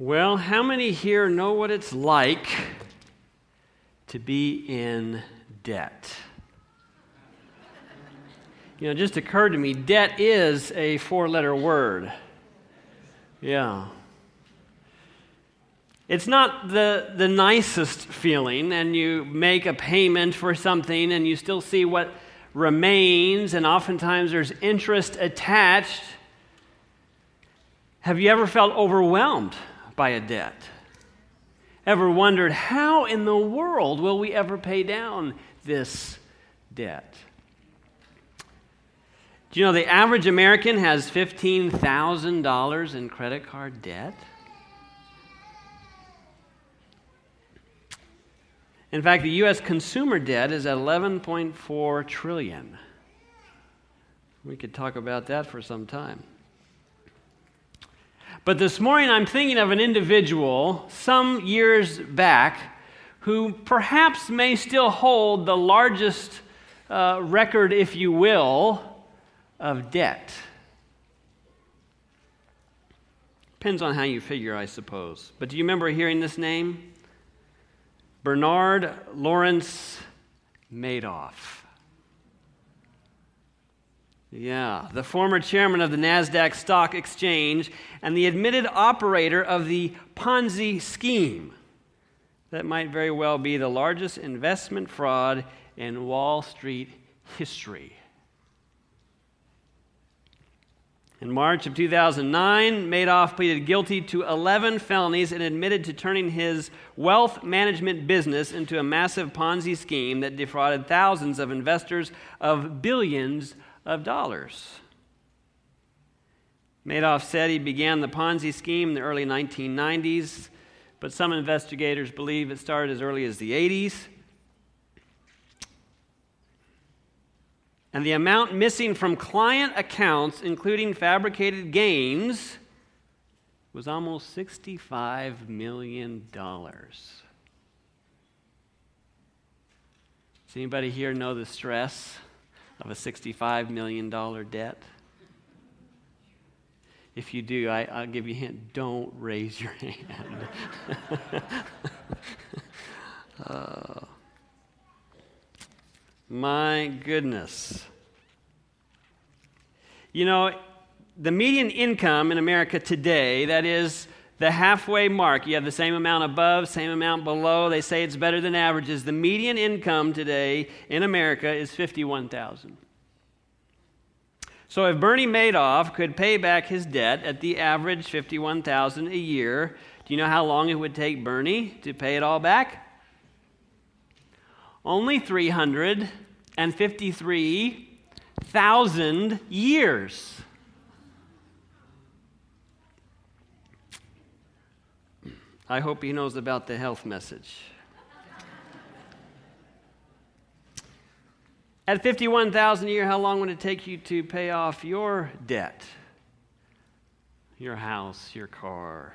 Well, how many here know what it's like to be in debt? You know, it just occurred to me debt is a four letter word. Yeah. It's not the, the nicest feeling, and you make a payment for something and you still see what remains, and oftentimes there's interest attached. Have you ever felt overwhelmed by a debt? Ever wondered, how in the world will we ever pay down this debt? Do you know the average American has $15,000 in credit card debt? In fact, the US consumer debt is at 11.4 trillion. We could talk about that for some time. But this morning I'm thinking of an individual some years back who perhaps may still hold the largest uh, record, if you will, of debt. Depends on how you figure, I suppose. But do you remember hearing this name? Bernard Lawrence Madoff. Yeah, the former chairman of the NASDAQ Stock Exchange and the admitted operator of the Ponzi scheme. That might very well be the largest investment fraud in Wall Street history. In March of 2009, Madoff pleaded guilty to 11 felonies and admitted to turning his wealth management business into a massive Ponzi scheme that defrauded thousands of investors of billions of dollars. Madoff said he began the Ponzi scheme in the early 1990s, but some investigators believe it started as early as the 80s. And the amount missing from client accounts, including fabricated gains, was almost $65 million. Does anybody here know the stress of a $65 million debt? If you do, I, will give you a hint don't raise your hand. uh, my goodness. You know, the median income in America today, that is the halfway mark, you have the same amount above, same amount below. They say it's better than averages. The median income today in America is 51,000. So if Bernie Madoff could pay back his debt at the average 51,000 a year, do you know how long it would take Bernie to pay it all back? Only 353,000 years. I hope he knows about the health message. At 51,000 a year, how long would it take you to pay off your debt? Your house, your car.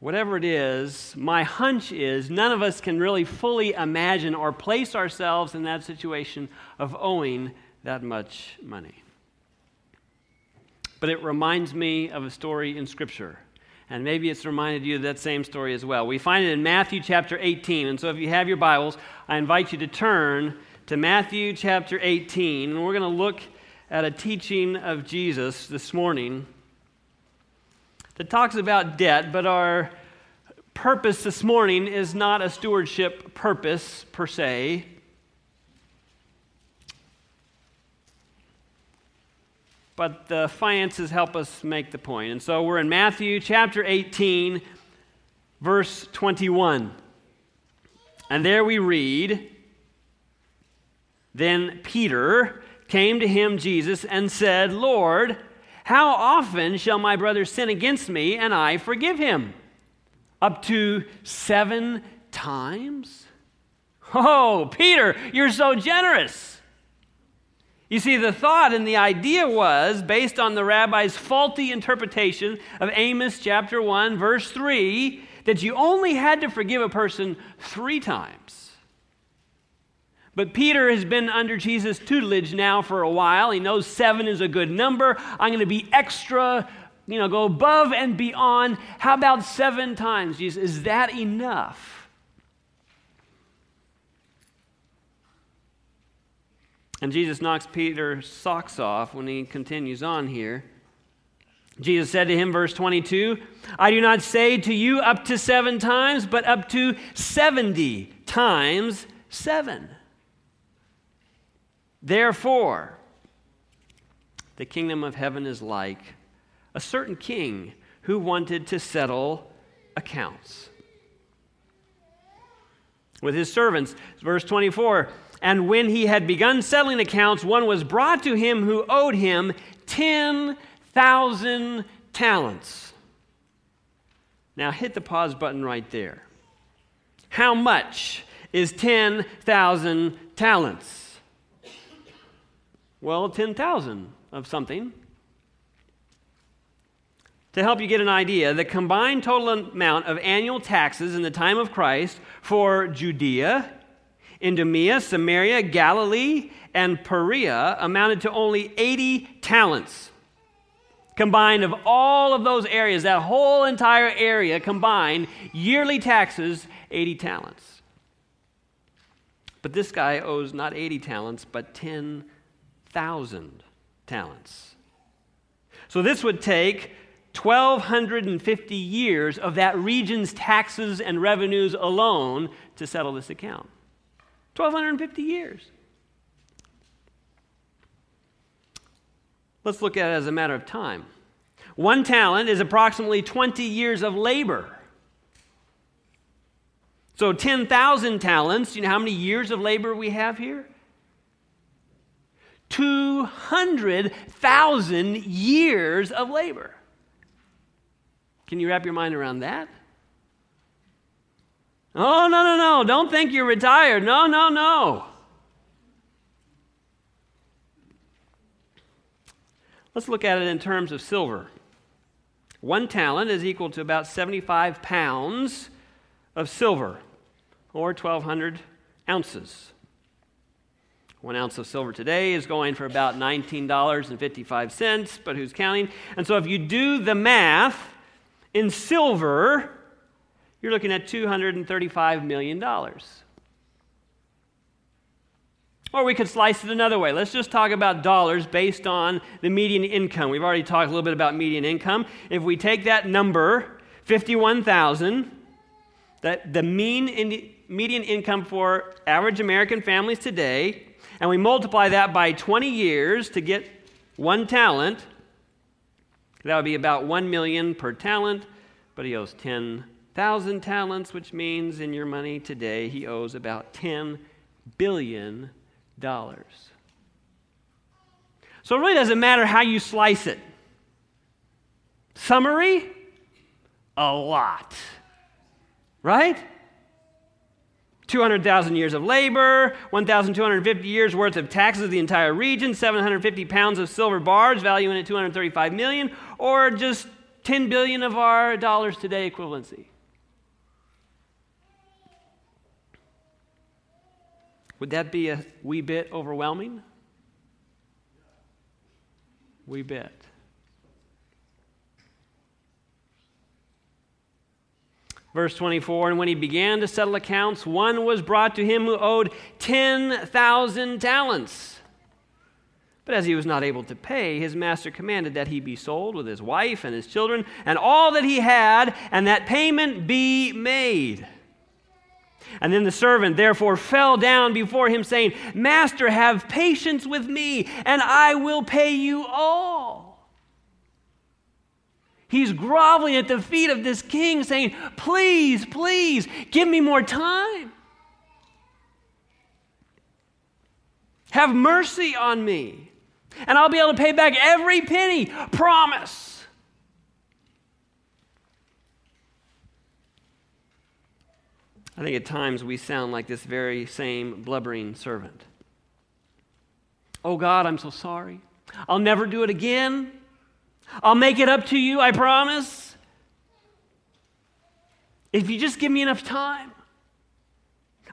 Whatever it is, my hunch is none of us can really fully imagine or place ourselves in that situation of owing that much money. But it reminds me of a story in Scripture and maybe it's reminded you of that same story as well. We find it in Matthew chapter 18. And so if you have your Bibles, I invite you to turn to Matthew chapter 18. And we're going to look at a teaching of Jesus this morning that talks about debt, but our purpose this morning is not a stewardship purpose per se. But the finances help us make the point. And so we're in Matthew chapter 18, verse 21. And there we read Then Peter came to him, Jesus, and said, Lord, how often shall my brother sin against me and I forgive him? Up to seven times? Oh, Peter, you're so generous. You see, the thought and the idea was based on the rabbi's faulty interpretation of Amos chapter 1, verse 3, that you only had to forgive a person three times. But Peter has been under Jesus' tutelage now for a while. He knows seven is a good number. I'm going to be extra you know, go above and beyond. How about seven times, Jesus? Is that enough? And Jesus knocks Peter's socks off when he continues on here. Jesus said to him, verse 22, I do not say to you up to seven times, but up to 70 times seven. Therefore, the kingdom of heaven is like a certain king who wanted to settle accounts with his servants. Verse 24 And when he had begun settling accounts, one was brought to him who owed him 10,000 talents. Now hit the pause button right there. How much is 10,000 talents? Well, 10,000 of something. To help you get an idea, the combined total amount of annual taxes in the time of Christ for Judea, Idumea, Samaria, Galilee, and Perea amounted to only 80 talents. Combined of all of those areas, that whole entire area combined, yearly taxes, 80 talents. But this guy owes not 80 talents, but 10,000 talents. So this would take 1,250 years of that region's taxes and revenues alone to settle this account. 1,250 years. Let's look at it as a matter of time. One talent is approximately 20 years of labor. So 10,000 talents, you know how many years of labor we have here? 200,000 years of labor. Can you wrap your mind around that? Oh, no, no, no. Don't think you're retired. No, no, no. Let's look at it in terms of silver. One talent is equal to about 75 pounds of silver, or 1,200 ounces. One ounce of silver today is going for about $19.55, but who's counting? And so if you do the math in silver, you're looking at $235 million. Or we could slice it another way. Let's just talk about dollars based on the median income. We've already talked a little bit about median income. If we take that number, 51,000, that the mean in, median income for average American families today and we multiply that by 20 years to get one talent, that would be about 1 million per talent, but he owes 10,000 talents, which means in your money today he owes about 10 billion dollars. So it really doesn't matter how you slice it. Summary? A lot. Right? 200,000 years of labor, 1,250 years worth of taxes of the entire region, 750 pounds of silver bars valuing at 235 million, or just 10 billion of our dollars today equivalency. Would that be a wee bit overwhelming? Wee bit. Verse 24 And when he began to settle accounts, one was brought to him who owed 10,000 talents. But as he was not able to pay, his master commanded that he be sold with his wife and his children and all that he had, and that payment be made. And then the servant therefore fell down before him, saying, Master, have patience with me, and I will pay you all. He's groveling at the feet of this king, saying, Please, please, give me more time. Have mercy on me, and I'll be able to pay back every penny. Promise. I think at times we sound like this very same blubbering servant. Oh God, I'm so sorry. I'll never do it again. I'll make it up to you, I promise. If you just give me enough time,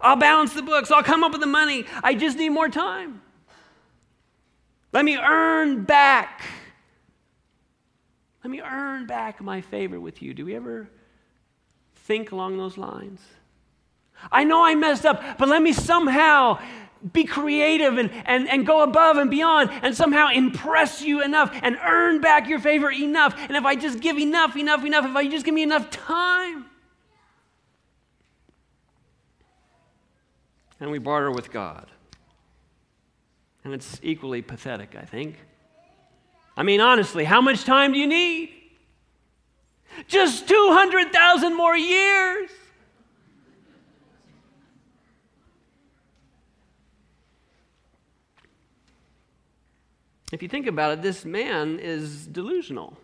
I'll balance the books, I'll come up with the money. I just need more time. Let me earn back. Let me earn back my favor with you. Do we ever think along those lines? I know I messed up, but let me somehow be creative and, and, and go above and beyond and somehow impress you enough and earn back your favor enough. And if I just give enough, enough, enough, if I just give me enough time. And we barter with God. And it's equally pathetic, I think. I mean, honestly, how much time do you need? Just 200,000 more years. If you think about it, this man is delusional.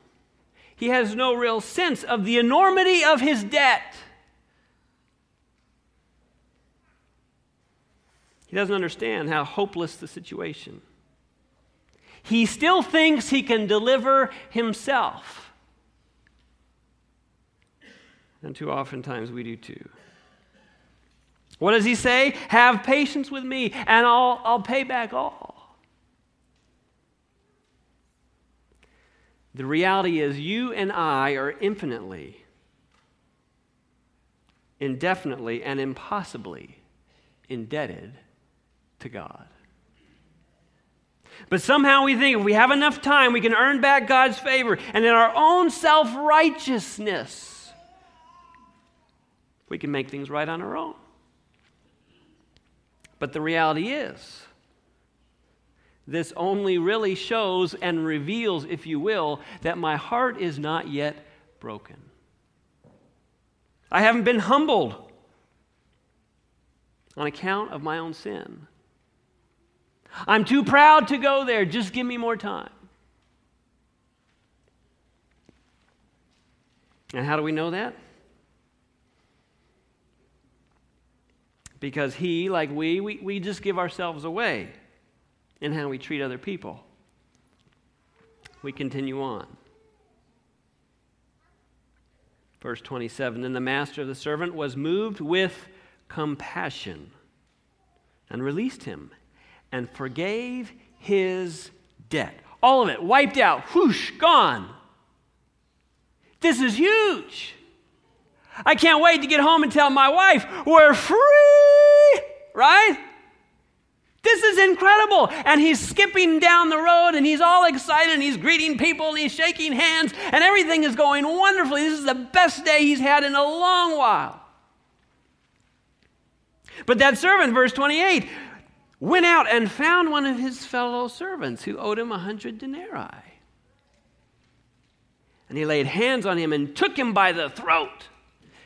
He has no real sense of the enormity of his debt. He doesn't understand how hopeless the situation. He still thinks he can deliver himself. And too oftentimes we do too. What does he say? Have patience with me, and I'll, I'll pay back all. The reality is, you and I are infinitely, indefinitely, and impossibly indebted to God. But somehow we think if we have enough time, we can earn back God's favor. And in our own self righteousness, we can make things right on our own. But the reality is, this only really shows and reveals, if you will, that my heart is not yet broken. I haven't been humbled on account of my own sin. I'm too proud to go there. Just give me more time. And how do we know that? Because he, like we, we, we just give ourselves away in how we treat other people. We continue on. Verse 27 Then the master of the servant was moved with compassion and released him and forgave his debt. All of it wiped out, whoosh, gone. This is huge. I can't wait to get home and tell my wife, we're free, right? This is incredible. And he's skipping down the road and he's all excited and he's greeting people and he's shaking hands and everything is going wonderfully. This is the best day he's had in a long while. But that servant, verse 28, went out and found one of his fellow servants who owed him a hundred denarii. And he laid hands on him and took him by the throat,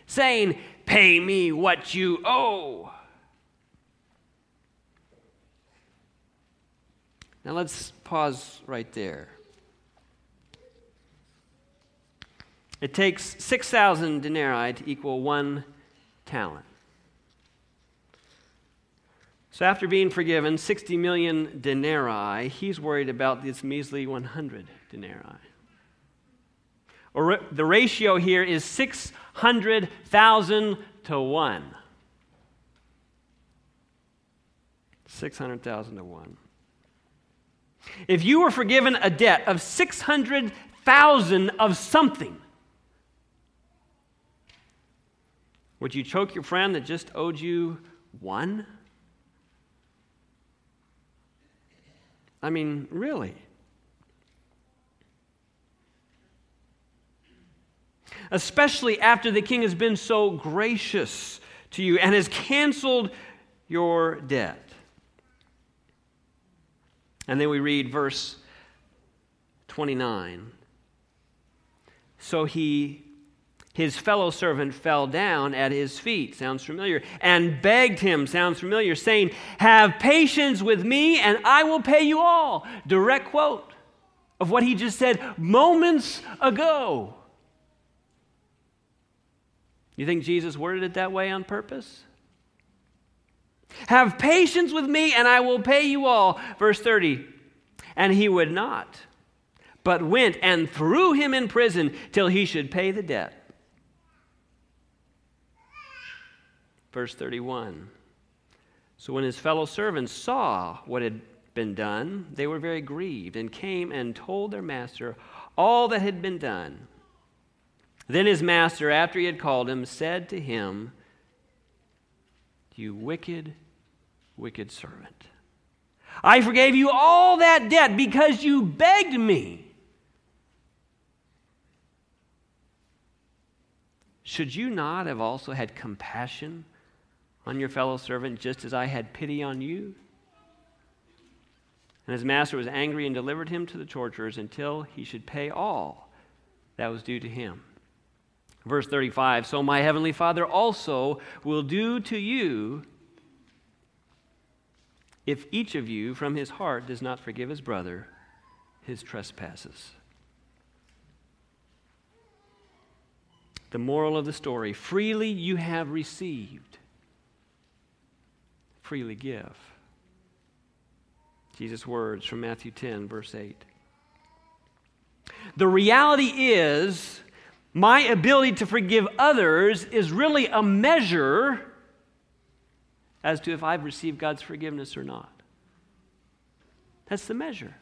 saying, Pay me what you owe. Now let's pause right there. It takes 6,000 denarii to equal one talent. So, after being forgiven 60 million denarii, he's worried about this measly 100 denarii. Or the ratio here is 600,000 to 1. 600,000 to 1. If you were forgiven a debt of 600,000 of something, would you choke your friend that just owed you one? I mean, really. Especially after the king has been so gracious to you and has canceled your debt. And then we read verse 29. So he his fellow servant fell down at his feet, sounds familiar, and begged him, sounds familiar, saying, Have patience with me and I will pay you all. Direct quote of what he just said moments ago. You think Jesus worded it that way on purpose? Have patience with me and I will pay you all. Verse 30. And he would not, but went and threw him in prison till he should pay the debt. Verse 31. So when his fellow servants saw what had been done, they were very grieved and came and told their master all that had been done. Then his master, after he had called him, said to him, You wicked, wicked servant. I forgave you all that debt because you begged me. Should you not have also had compassion on your fellow servant just as I had pity on you? And his master was angry and delivered him to the torturers until he should pay all that was due to him. Verse 35 So my heavenly Father also will do to you if each of you from his heart does not forgive his brother his trespasses. The moral of the story freely you have received, freely give. Jesus' words from Matthew 10, verse 8. The reality is, my ability to forgive others is really a measure as to if I've received God's forgiveness or not. That's the measure.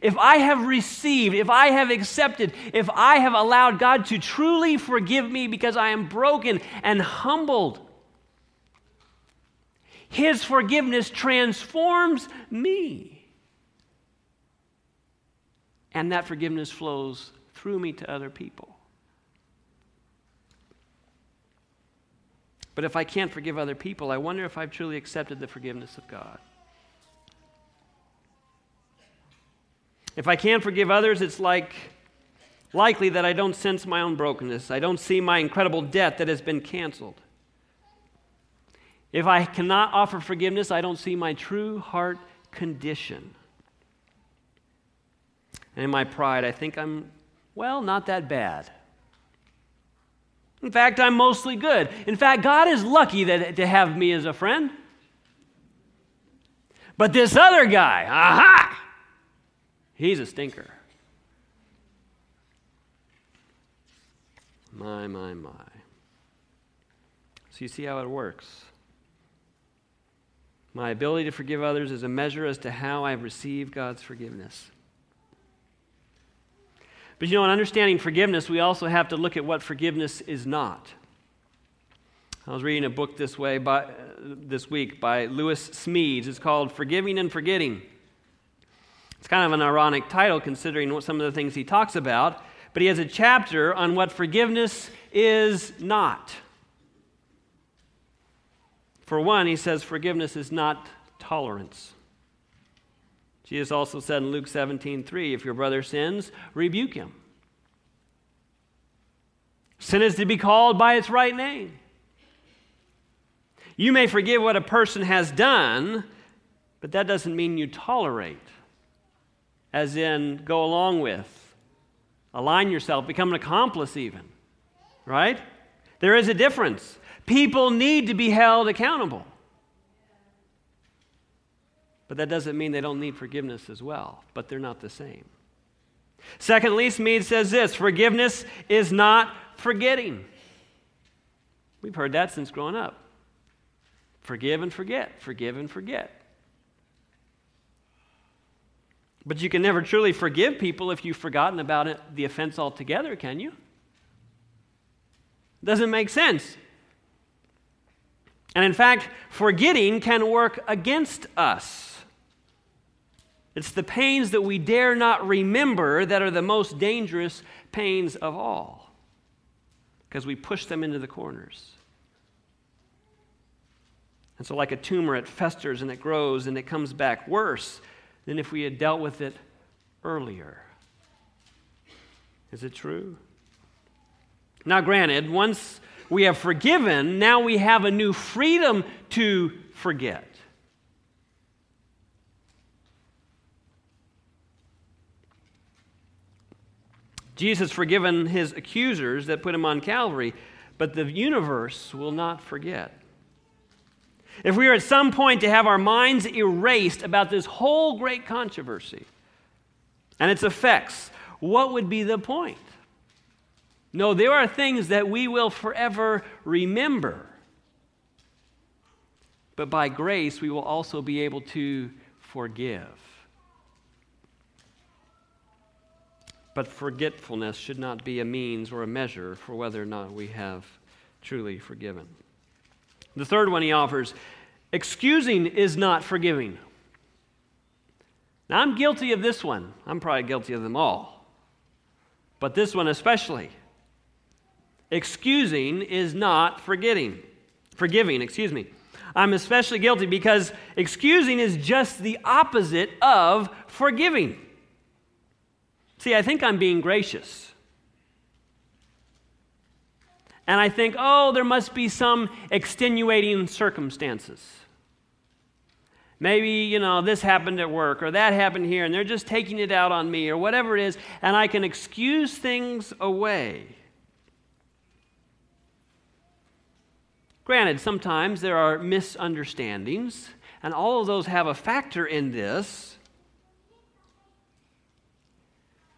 If I have received, if I have accepted, if I have allowed God to truly forgive me because I am broken and humbled, his forgiveness transforms me. And that forgiveness flows through me to other people. But if I can't forgive other people, I wonder if I've truly accepted the forgiveness of God. If I can't forgive others, it's like likely that I don't sense my own brokenness. I don't see my incredible debt that has been canceled. If I cannot offer forgiveness, I don't see my true heart condition. And in my pride, I think I'm, well, not that bad. In fact, I'm mostly good. In fact, God is lucky that, to have me as a friend. But this other guy, aha, he's a stinker. My, my, my. So you see how it works. My ability to forgive others is a measure as to how I've received God's forgiveness. But you know, in understanding forgiveness, we also have to look at what forgiveness is not. I was reading a book this way by, uh, this week by Lewis Smedes. It's called Forgiving and Forgetting. It's kind of an ironic title considering what some of the things he talks about, but he has a chapter on what forgiveness is not. For one, he says forgiveness is not tolerance. Jesus also said in Luke 17, 3, if your brother sins, rebuke him. Sin is to be called by its right name. You may forgive what a person has done, but that doesn't mean you tolerate, as in go along with, align yourself, become an accomplice, even. Right? There is a difference. People need to be held accountable. But that doesn't mean they don't need forgiveness as well, but they're not the same. Secondly, Smead says this forgiveness is not forgetting. We've heard that since growing up. Forgive and forget, forgive and forget. But you can never truly forgive people if you've forgotten about it, the offense altogether, can you? Doesn't make sense. And in fact, forgetting can work against us. It's the pains that we dare not remember that are the most dangerous pains of all, because we push them into the corners. And so, like a tumor, it festers and it grows and it comes back worse than if we had dealt with it earlier. Is it true? Now, granted, once we have forgiven, now we have a new freedom to forget. Jesus forgiven his accusers that put him on Calvary, but the universe will not forget. If we are at some point to have our minds erased about this whole great controversy and its effects, what would be the point? No, there are things that we will forever remember. But by grace, we will also be able to forgive. But forgetfulness should not be a means or a measure for whether or not we have truly forgiven. The third one he offers excusing is not forgiving. Now, I'm guilty of this one. I'm probably guilty of them all. But this one especially. Excusing is not forgetting. Forgiving, excuse me. I'm especially guilty because excusing is just the opposite of forgiving. See, I think I'm being gracious. And I think, oh, there must be some extenuating circumstances. Maybe, you know, this happened at work or that happened here, and they're just taking it out on me or whatever it is, and I can excuse things away. Granted, sometimes there are misunderstandings, and all of those have a factor in this.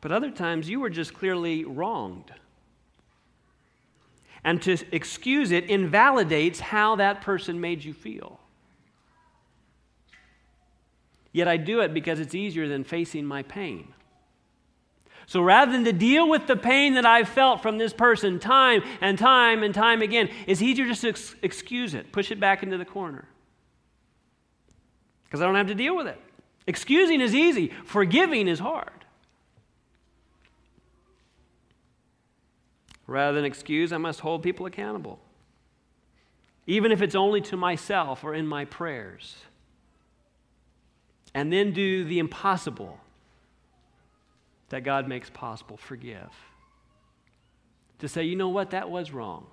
But other times you were just clearly wronged. And to excuse it invalidates how that person made you feel. Yet I do it because it's easier than facing my pain. So rather than to deal with the pain that I've felt from this person time and time and time again, it's easier just to ex- excuse it, push it back into the corner. Because I don't have to deal with it. Excusing is easy, forgiving is hard. Rather than excuse, I must hold people accountable, even if it's only to myself or in my prayers and then do the impossible that God makes possible forgive. To say, you know what, that was wrong.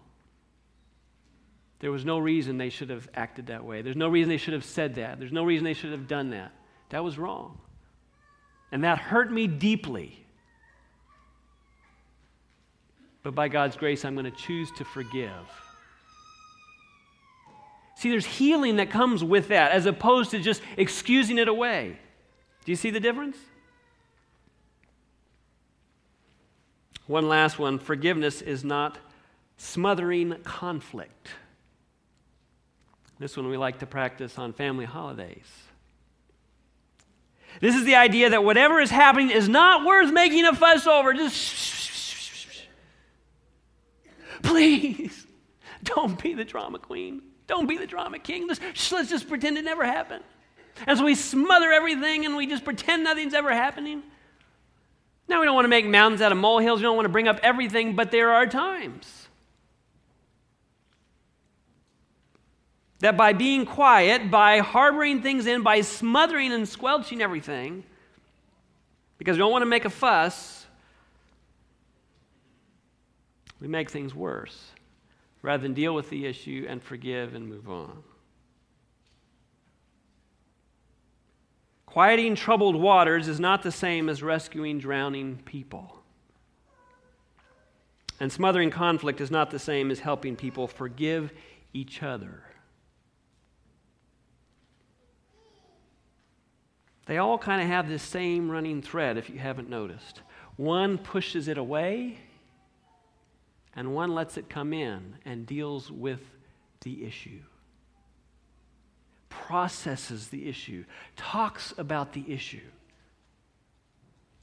There was no reason they should have acted that way. There's no reason they should have said that. There's no reason they should have done that. That was wrong. And that hurt me deeply. But by God's grace, I'm going to choose to forgive. See, there's healing that comes with that as opposed to just excusing it away. Do you see the difference? One last one forgiveness is not smothering conflict. This one we like to practice on family holidays. This is the idea that whatever is happening is not worth making a fuss over. Just please don't be the drama queen. Don't be the drama king. Let's, let's just pretend it never happened. And so we smother everything and we just pretend nothing's ever happening. Now, we don't want to make mountains out of molehills. We don't want to bring up everything, but there are times that by being quiet, by harboring things in, by smothering and squelching everything, because we don't want to make a fuss, we make things worse rather than deal with the issue and forgive and move on. Quieting troubled waters is not the same as rescuing drowning people. And smothering conflict is not the same as helping people forgive each other. They all kind of have this same running thread, if you haven't noticed. One pushes it away, and one lets it come in and deals with the issue, processes the issue, talks about the issue,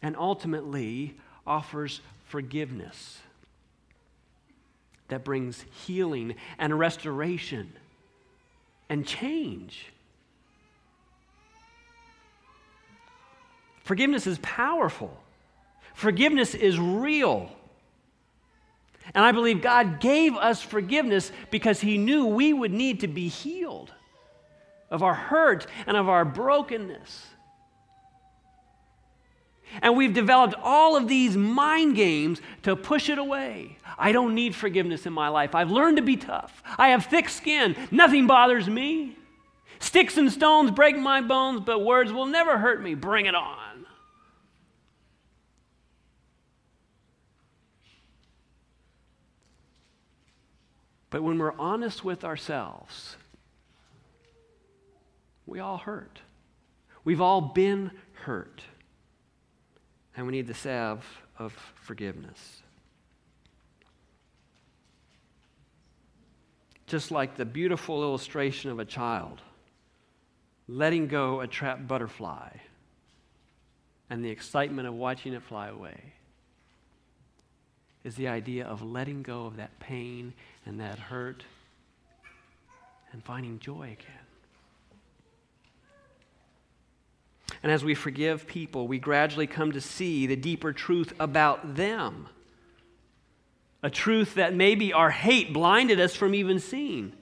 and ultimately offers forgiveness that brings healing and restoration and change. Forgiveness is powerful. Forgiveness is real. And I believe God gave us forgiveness because He knew we would need to be healed of our hurt and of our brokenness. And we've developed all of these mind games to push it away. I don't need forgiveness in my life. I've learned to be tough. I have thick skin. Nothing bothers me. Sticks and stones break my bones, but words will never hurt me. Bring it on. But when we're honest with ourselves, we all hurt. We've all been hurt. And we need the salve of forgiveness. Just like the beautiful illustration of a child letting go a trapped butterfly and the excitement of watching it fly away. Is the idea of letting go of that pain and that hurt and finding joy again. And as we forgive people, we gradually come to see the deeper truth about them. A truth that maybe our hate blinded us from even seeing.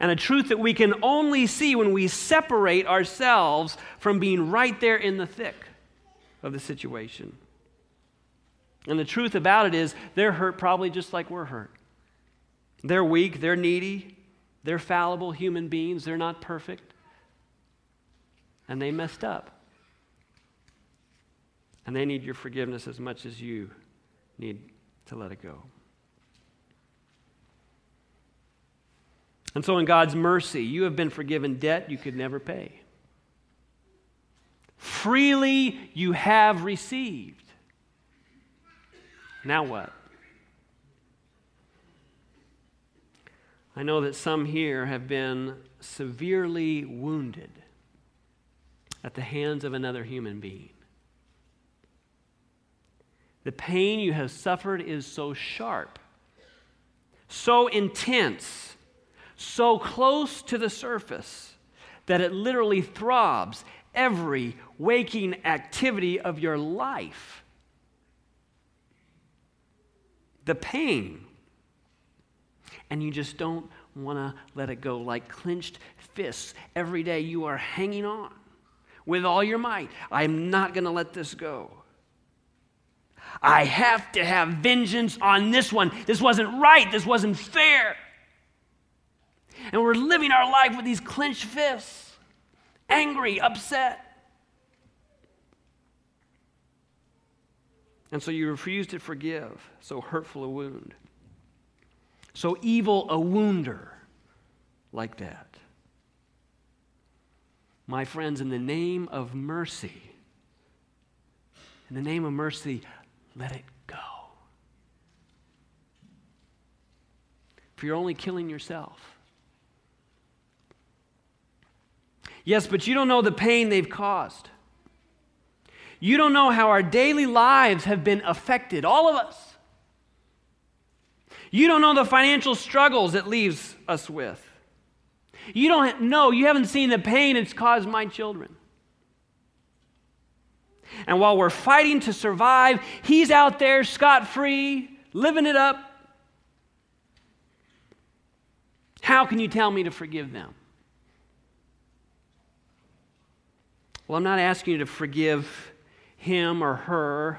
And a truth that we can only see when we separate ourselves from being right there in the thick of the situation. And the truth about it is, they're hurt probably just like we're hurt. They're weak, they're needy, they're fallible human beings, they're not perfect and they messed up. And they need your forgiveness as much as you need to let it go. And so, in God's mercy, you have been forgiven debt you could never pay. Freely you have received. Now what? I know that some here have been severely wounded at the hands of another human being. The pain you have suffered is so sharp, so intense, so close to the surface that it literally throbs every waking activity of your life. The pain. And you just don't want to let it go. Like clenched fists, every day you are hanging on with all your might. I'm not going to let this go. I have to have vengeance on this one. This wasn't right. This wasn't fair. And we're living our life with these clenched fists, angry, upset. And so you refuse to forgive, so hurtful a wound, so evil a wounder like that. My friends, in the name of mercy, in the name of mercy, let it go. For you're only killing yourself. Yes, but you don't know the pain they've caused. You don't know how our daily lives have been affected, all of us. You don't know the financial struggles it leaves us with. You don't know, you haven't seen the pain it's caused my children. And while we're fighting to survive, he's out there scot free, living it up. How can you tell me to forgive them? Well, I'm not asking you to forgive him or her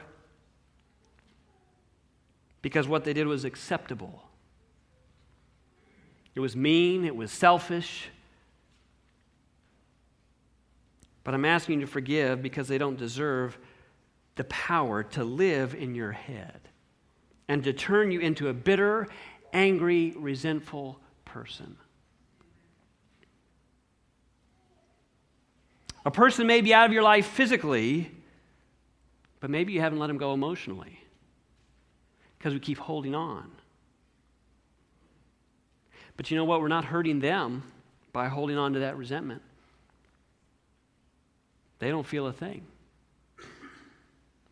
because what they did was acceptable. It was mean, it was selfish. But I'm asking you to forgive because they don't deserve the power to live in your head and to turn you into a bitter, angry, resentful person. A person may be out of your life physically, but maybe you haven't let him go emotionally because we keep holding on. But you know what? We're not hurting them by holding on to that resentment. They don't feel a thing.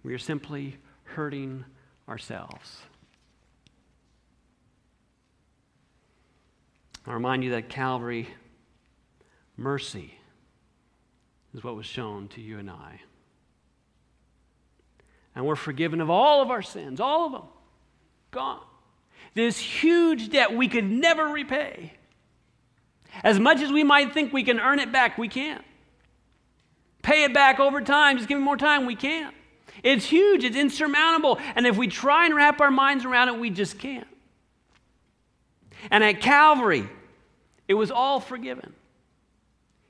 We are simply hurting ourselves. I remind you that Calvary, mercy is what was shown to you and I. And we're forgiven of all of our sins, all of them. Gone this huge debt we could never repay. As much as we might think we can earn it back, we can't. Pay it back over time, just give me more time, we can't. It's huge, it's insurmountable. And if we try and wrap our minds around it, we just can't. And at Calvary, it was all forgiven.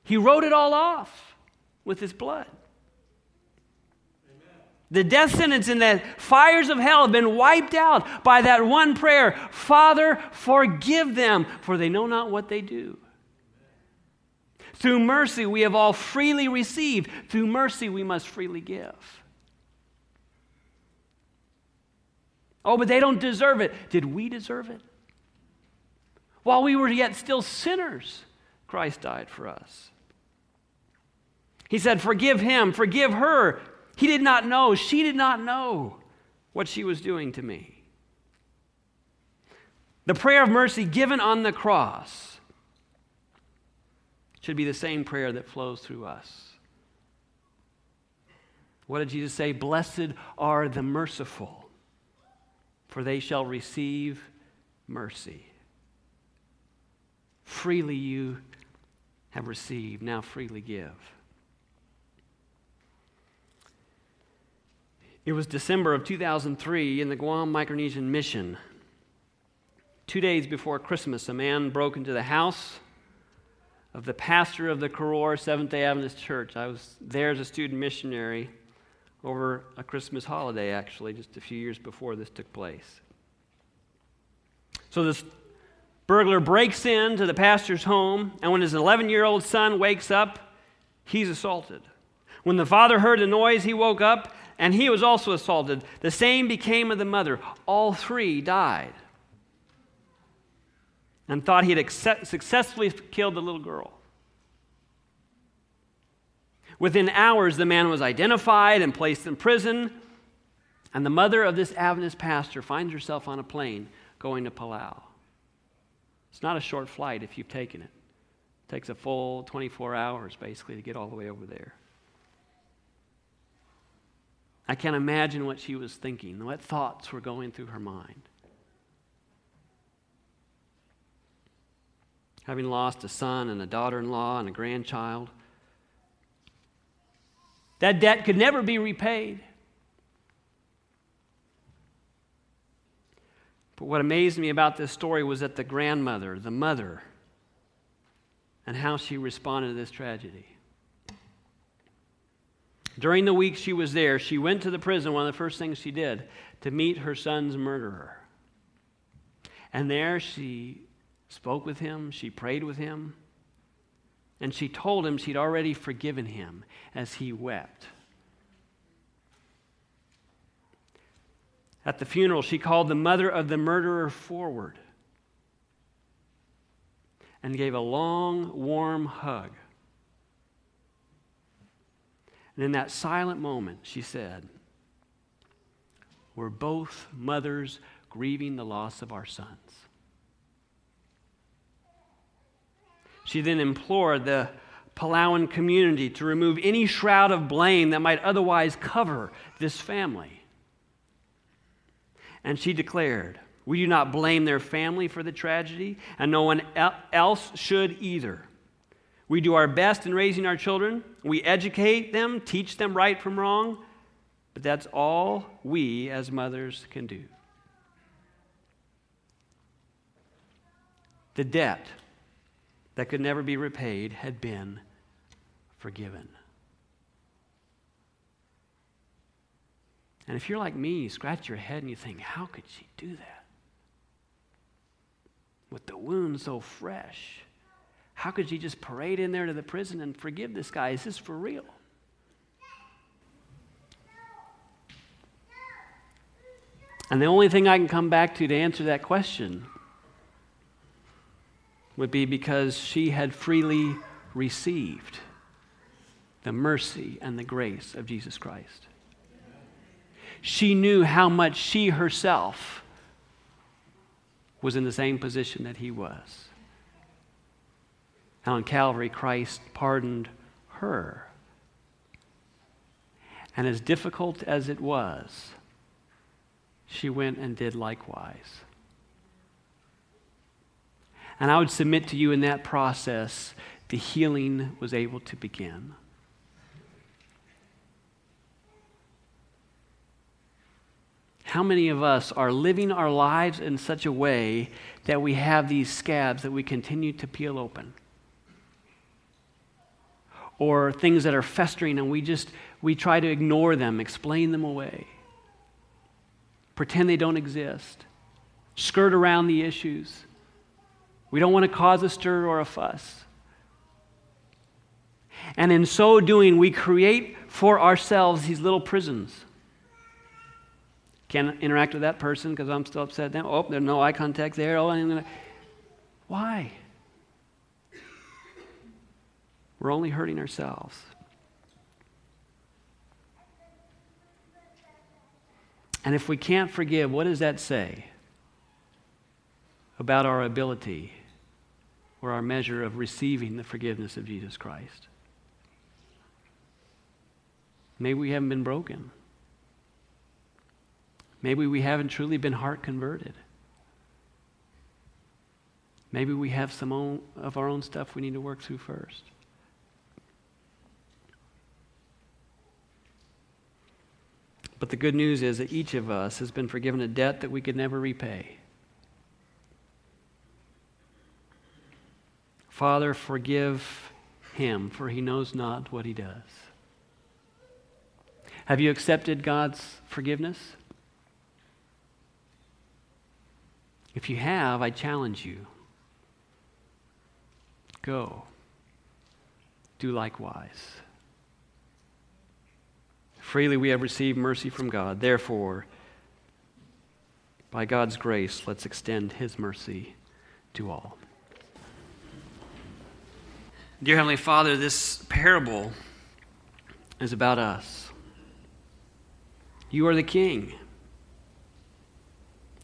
He wrote it all off with his blood. The death sentence and the fires of hell have been wiped out by that one prayer Father, forgive them, for they know not what they do. Through mercy, we have all freely received. Through mercy, we must freely give. Oh, but they don't deserve it. Did we deserve it? While we were yet still sinners, Christ died for us. He said, Forgive him, forgive her, he did not know. She did not know what she was doing to me. The prayer of mercy given on the cross should be the same prayer that flows through us. What did Jesus say? Blessed are the merciful, for they shall receive mercy. Freely you have received, now freely give. It was December of 2003 in the Guam Micronesian Mission. Two days before Christmas, a man broke into the house of the pastor of the Koror Seventh day Adventist Church. I was there as a student missionary over a Christmas holiday, actually, just a few years before this took place. So this burglar breaks into the pastor's home, and when his 11 year old son wakes up, he's assaulted. When the father heard the noise, he woke up and he was also assaulted. The same became of the mother. All three died and thought he had successfully killed the little girl. Within hours, the man was identified and placed in prison, and the mother of this Adventist pastor finds herself on a plane going to Palau. It's not a short flight if you've taken it. It takes a full 24 hours basically to get all the way over there. I can't imagine what she was thinking, what thoughts were going through her mind. Having lost a son and a daughter in law and a grandchild, that debt could never be repaid. But what amazed me about this story was that the grandmother, the mother, and how she responded to this tragedy. During the week she was there, she went to the prison, one of the first things she did, to meet her son's murderer. And there she spoke with him, she prayed with him, and she told him she'd already forgiven him as he wept. At the funeral, she called the mother of the murderer forward and gave a long, warm hug. And in that silent moment, she said, We're both mothers grieving the loss of our sons. She then implored the Palauan community to remove any shroud of blame that might otherwise cover this family. And she declared, We do not blame their family for the tragedy, and no one else should either. We do our best in raising our children. We educate them, teach them right from wrong, but that's all we as mothers can do. The debt that could never be repaid had been forgiven. And if you're like me, you scratch your head and you think, how could she do that? With the wound so fresh. How could she just parade in there to the prison and forgive this guy? Is this for real? And the only thing I can come back to to answer that question would be because she had freely received the mercy and the grace of Jesus Christ. She knew how much she herself was in the same position that he was. How on Calvary Christ pardoned her. And as difficult as it was, she went and did likewise. And I would submit to you in that process, the healing was able to begin. How many of us are living our lives in such a way that we have these scabs that we continue to peel open? Or things that are festering and we just we try to ignore them, explain them away. Pretend they don't exist. Skirt around the issues. We don't want to cause a stir or a fuss. And in so doing, we create for ourselves these little prisons can't interact with that person because I'm still upset Then, Oh, there's no eye contact there. Oh, I'm gonna. Why? We're only hurting ourselves. And if we can't forgive, what does that say about our ability or our measure of receiving the forgiveness of Jesus Christ? Maybe we haven't been broken. Maybe we haven't truly been heart converted. Maybe we have some own, of our own stuff we need to work through first. But the good news is that each of us has been forgiven a debt that we could never repay. Father, forgive him, for he knows not what he does. Have you accepted God's forgiveness? If you have, I challenge you go, do likewise. Freely we have received mercy from God. Therefore, by God's grace, let's extend His mercy to all. Dear Heavenly Father, this parable is about us. You are the King,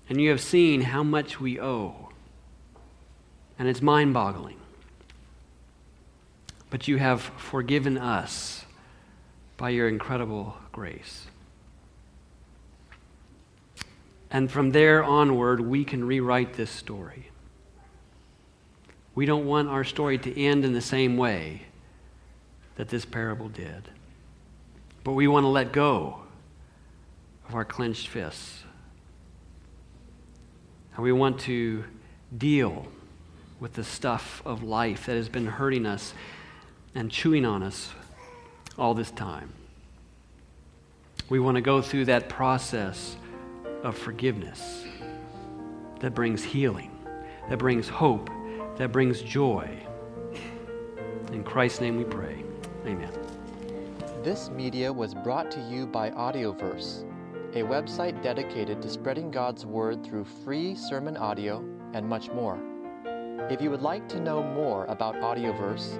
and you have seen how much we owe, and it's mind boggling. But you have forgiven us by your incredible grace. And from there onward, we can rewrite this story. We don't want our story to end in the same way that this parable did. But we want to let go of our clenched fists. And we want to deal with the stuff of life that has been hurting us and chewing on us all this time. We want to go through that process of forgiveness that brings healing, that brings hope, that brings joy. In Christ's name we pray. Amen. This media was brought to you by Audioverse, a website dedicated to spreading God's Word through free sermon audio and much more. If you would like to know more about Audioverse,